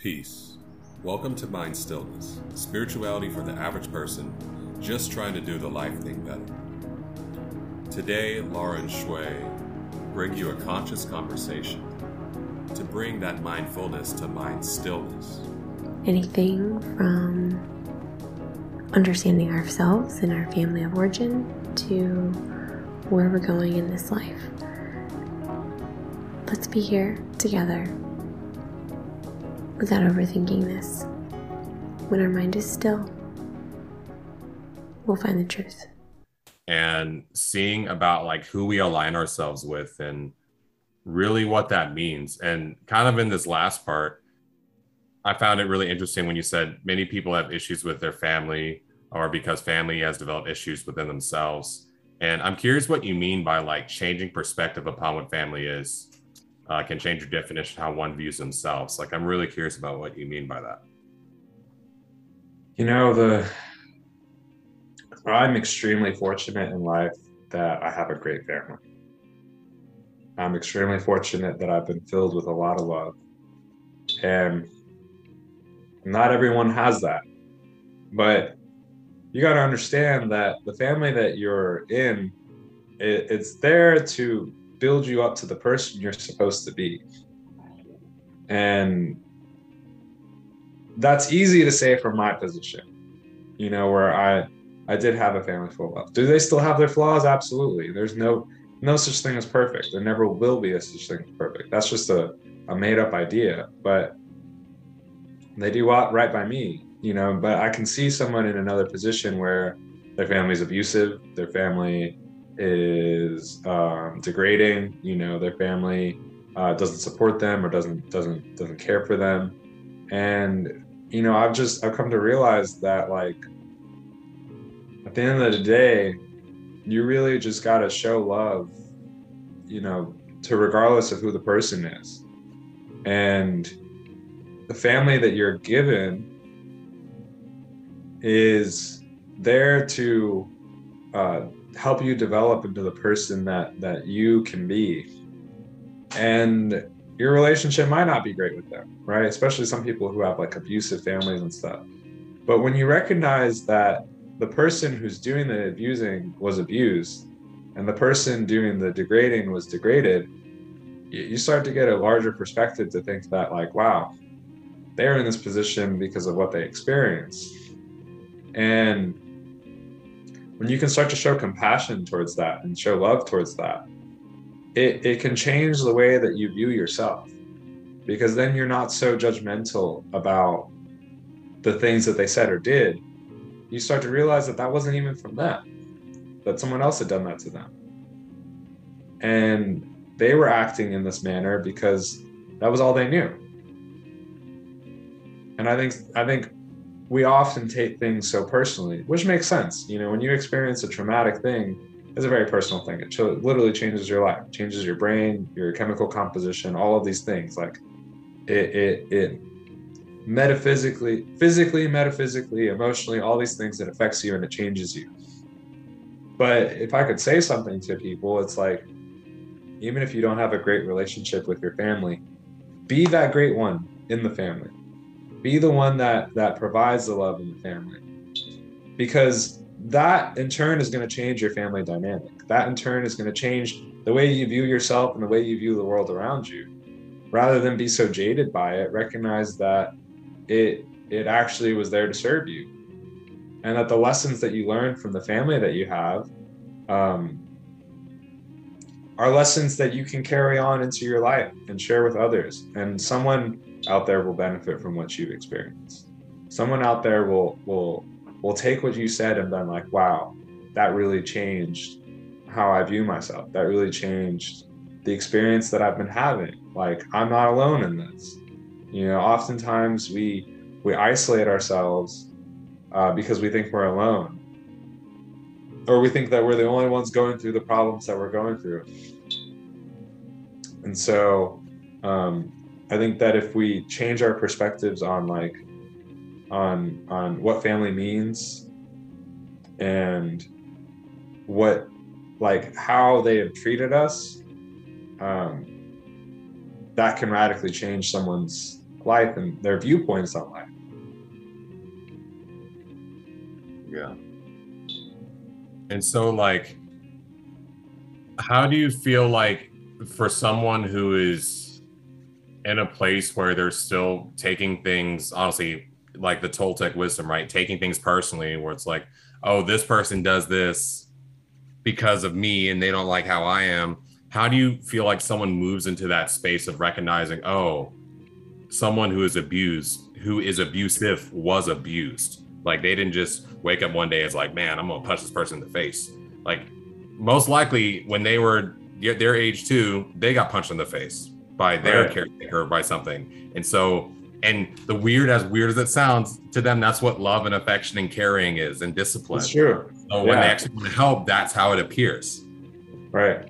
Peace. Welcome to Mind Stillness, spirituality for the average person just trying to do the life thing better. Today, Laura and Shui bring you a conscious conversation to bring that mindfulness to mind stillness. Anything from understanding ourselves and our family of origin to where we're going in this life. Let's be here together without overthinking this. When our mind is still, we'll find the truth. And seeing about like who we align ourselves with and really what that means. And kind of in this last part, I found it really interesting when you said many people have issues with their family or because family has developed issues within themselves. And I'm curious what you mean by like changing perspective upon what family is uh, can change your definition how one views themselves. Like, I'm really curious about what you mean by that. You know, the I'm extremely fortunate in life that I have a great family. I'm extremely fortunate that I've been filled with a lot of love. And not everyone has that. But you got to understand that the family that you're in, it, it's there to build you up to the person you're supposed to be. And that's easy to say from my position, you know, where I I did have a family full of love. Do they still have their flaws? Absolutely. There's no no such thing as perfect. There never will be a such thing as perfect. That's just a, a made up idea. But they do right by me, you know. But I can see someone in another position where their family's abusive, their family is um, degrading. You know, their family uh, doesn't support them or doesn't doesn't doesn't care for them, and you know, I've just I've come to realize that like at the end of the day, you really just got to show love, you know, to regardless of who the person is, and the family that you're given is there to uh, help you develop into the person that that you can be. And your relationship might not be great with them right? Especially some people who have like abusive families and stuff. But when you recognize that the person who's doing the abusing was abused and the person doing the degrading was degraded you start to get a larger perspective to think that like wow they're in this position because of what they experienced. And when you can start to show compassion towards that and show love towards that, it, it can change the way that you view yourself because then you're not so judgmental about the things that they said or did. You start to realize that that wasn't even from them, that someone else had done that to them. And they were acting in this manner because that was all they knew. And I think I think we often take things so personally, which makes sense. You know, when you experience a traumatic thing, it's a very personal thing. It literally changes your life, changes your brain, your chemical composition, all of these things. Like it, it, it metaphysically, physically, metaphysically, emotionally, all these things, it affects you and it changes you. But if I could say something to people, it's like, even if you don't have a great relationship with your family, be that great one in the family be the one that that provides the love in the family. Because that in turn is going to change your family dynamic. That in turn is going to change the way you view yourself and the way you view the world around you. Rather than be so jaded by it recognize that it it actually was there to serve you. And that the lessons that you learn from the family that you have um, are lessons that you can carry on into your life and share with others. And someone out there will benefit from what you've experienced. Someone out there will will will take what you said and then like, wow, that really changed how I view myself. That really changed the experience that I've been having. Like I'm not alone in this. You know, oftentimes we we isolate ourselves uh, because we think we're alone, or we think that we're the only ones going through the problems that we're going through. And so, um, I think that if we change our perspectives on like on on what family means and what like how they have treated us um, that can radically change someone's life and their viewpoints on life. Yeah. And so, like, how do you feel like for someone who is in a place where they're still taking things, honestly, like the Toltec wisdom, right? Taking things personally, where it's like, oh, this person does this because of me and they don't like how I am. How do you feel like someone moves into that space of recognizing, oh, someone who is abused, who is abusive, was abused? Like they didn't just wake up one day as like, man, I'm gonna punch this person in the face. Like most likely when they were their age too, they got punched in the face by their right. caretaker by something. And so, and the weird, as weird as it sounds to them, that's what love and affection and caring is and discipline. It's true. So yeah. when they actually want to help, that's how it appears. Right.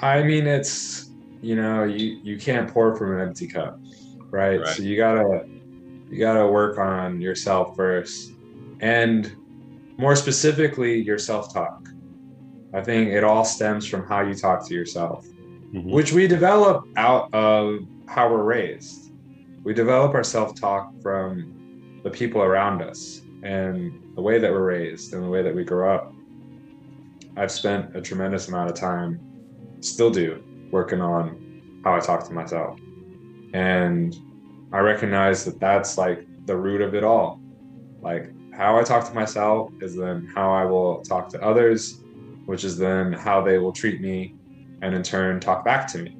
I mean, it's you know, you you can't pour from an empty cup, right? right. So you gotta you gotta work on yourself first, and more specifically, your self talk. I think it all stems from how you talk to yourself, mm-hmm. which we develop out of how we're raised. We develop our self talk from the people around us and the way that we're raised and the way that we grow up. I've spent a tremendous amount of time, still do, working on how I talk to myself. And I recognize that that's like the root of it all. Like how I talk to myself is then how I will talk to others which is then how they will treat me and in turn talk back to me.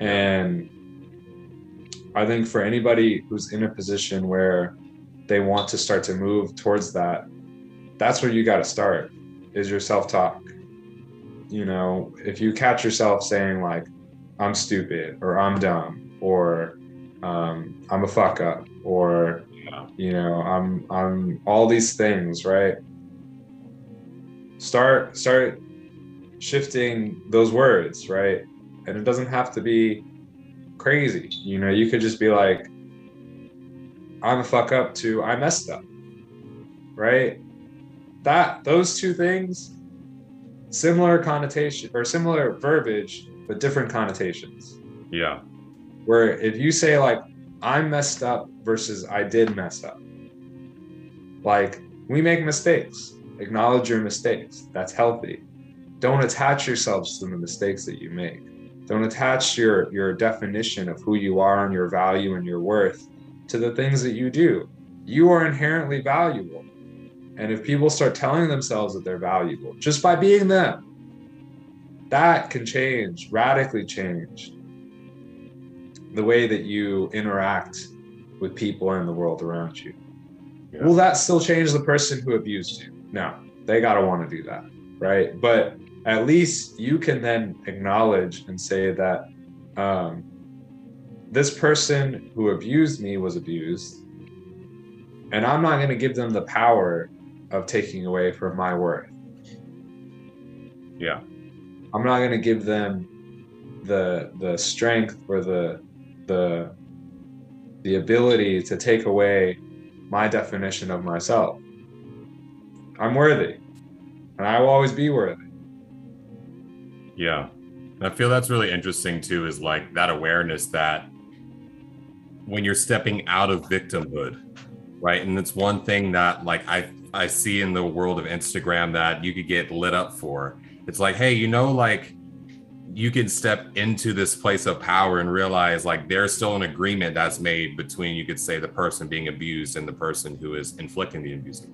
And I think for anybody who's in a position where they want to start to move towards that, that's where you got to start is your self talk. You know, if you catch yourself saying, like, I'm stupid or I'm dumb or um, I'm a fuck up or, you know, I'm, I'm all these things, right? start start shifting those words, right? And it doesn't have to be crazy. You know, you could just be like, I'm a fuck up to I messed up. Right? That those two things, similar connotation or similar verbiage, but different connotations. Yeah. Where if you say like I'm messed up versus I did mess up. Like we make mistakes Acknowledge your mistakes. That's healthy. Don't attach yourselves to the mistakes that you make. Don't attach your, your definition of who you are and your value and your worth to the things that you do. You are inherently valuable. And if people start telling themselves that they're valuable just by being them, that can change, radically change the way that you interact with people in the world around you. Yeah. Will that still change the person who abused you? No, they got to want to do that. Right. But at least you can then acknowledge and say that um, this person who abused me was abused. And I'm not going to give them the power of taking away from my worth. Yeah. I'm not going to give them the the strength or the the the ability to take away my definition of myself. I'm worthy, and I will always be worthy. Yeah. I feel that's really interesting too, is like that awareness that when you're stepping out of victimhood, right? And it's one thing that like I I see in the world of Instagram that you could get lit up for. It's like, hey, you know, like you can step into this place of power and realize like there's still an agreement that's made between you could say the person being abused and the person who is inflicting the abuse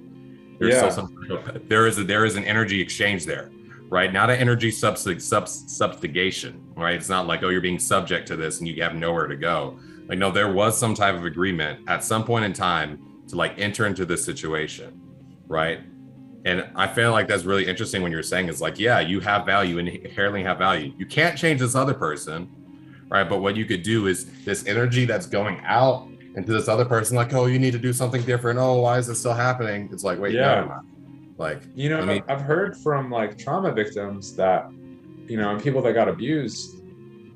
there's yeah. still some there is a, there is an energy exchange there, right? Not an energy substig, sub, subjugation, right? It's not like oh you're being subject to this and you have nowhere to go. Like no, there was some type of agreement at some point in time to like enter into this situation, right? And I feel like that's really interesting when you're saying is like, yeah, you have value and inherently have value. You can't change this other person, right? But what you could do is this energy that's going out into this other person like oh you need to do something different oh why is this still happening it's like wait yeah no, like you know me- i've heard from like trauma victims that you know and people that got abused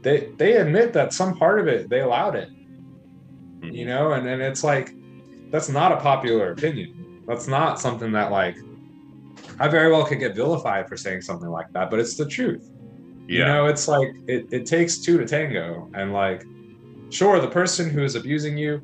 they they admit that some part of it they allowed it mm-hmm. you know and and it's like that's not a popular opinion that's not something that like i very well could get vilified for saying something like that but it's the truth yeah. you know it's like it, it takes two to tango and like sure, the person who is abusing you,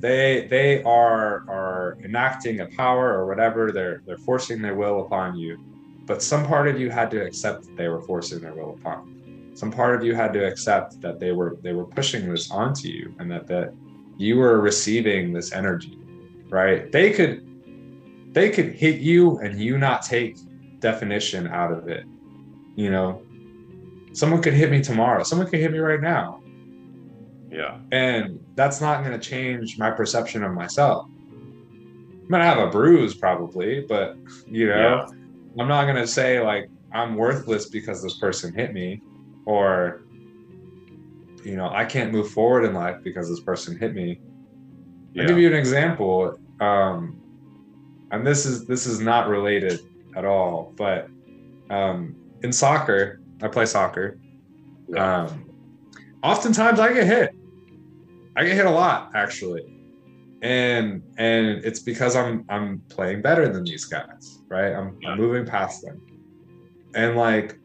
they they are are enacting a power or whatever. They're they're forcing their will upon you. But some part of you had to accept that they were forcing their will upon you. Some part of you had to accept that they were they were pushing this onto you and that that you were receiving this energy, right? They could they could hit you and you not take definition out of it. You know, someone could hit me tomorrow. Someone could hit me right now. Yeah. And that's not going to change my perception of myself. I'm going to have a bruise probably, but you know, yeah. I'm not going to say like I'm worthless because this person hit me or you know, I can't move forward in life because this person hit me. Yeah. I'll give you an example. Um, and this is this is not related at all, but um, in soccer, I play soccer. Um, oftentimes I get hit. I get hit a lot actually. And and it's because I'm I'm playing better than these guys, right? I'm, yeah. I'm moving past them. And like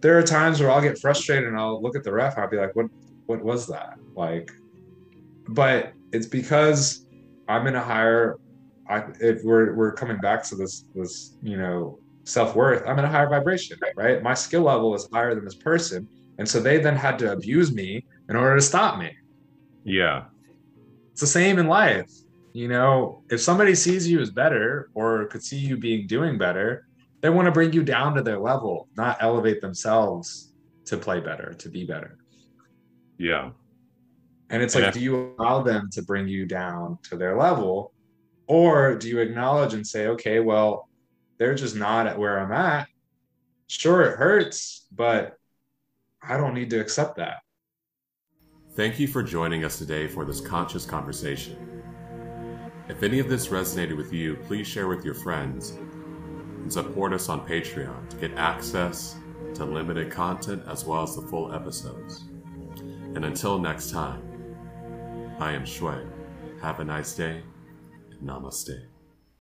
there are times where I'll get frustrated and I'll look at the ref and I'll be like, what what was that? Like but it's because I'm in a higher I if we're we're coming back to this this, you know, self-worth, I'm in a higher vibration, right? My skill level is higher than this person. And so they then had to abuse me in order to stop me. Yeah. It's the same in life. You know, if somebody sees you as better or could see you being doing better, they want to bring you down to their level, not elevate themselves to play better, to be better. Yeah. And it's like, do you allow them to bring you down to their level? Or do you acknowledge and say, okay, well, they're just not at where I'm at? Sure, it hurts, but I don't need to accept that. Thank you for joining us today for this conscious conversation. If any of this resonated with you, please share with your friends and support us on Patreon to get access to limited content as well as the full episodes. And until next time, I am Shui. Have a nice day. And Namaste.